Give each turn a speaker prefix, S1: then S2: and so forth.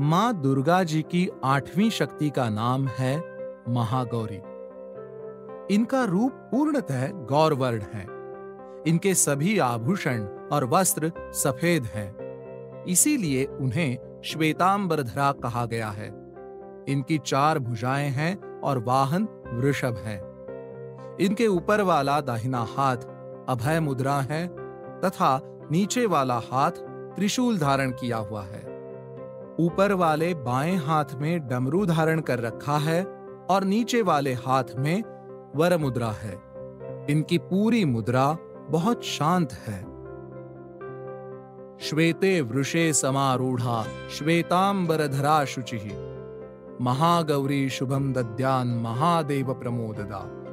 S1: माँ दुर्गा जी की आठवीं शक्ति का नाम है महागौरी। इनका रूप पूर्णतः गौरवर्ण है। इनके सभी आभूषण और वस्त्र सफ़ेद हैं। इसीलिए उन्हें श्वेतांबरधरा कहा गया है। इनकी चार भुजाएँ हैं और वाहन वृषभ है। इनके ऊपर वाला दाहिना हाथ अभय मुद्रा है तथा नीचे वाला हाथ त्रिशूल धारण किया हुआ है। ऊपर वाले बाएँ हाथ में डमरू धारण कर रखा है और नीचे वाले हाथ में वर मुद्रा है। इनकी पूरी मुद्रा बहुत शांत है। श्वेते वृषे समारूढ़ा श्वेतांबरधरा शुचि। महागौरी शुभम दद्यान महादेव प्रमोददा।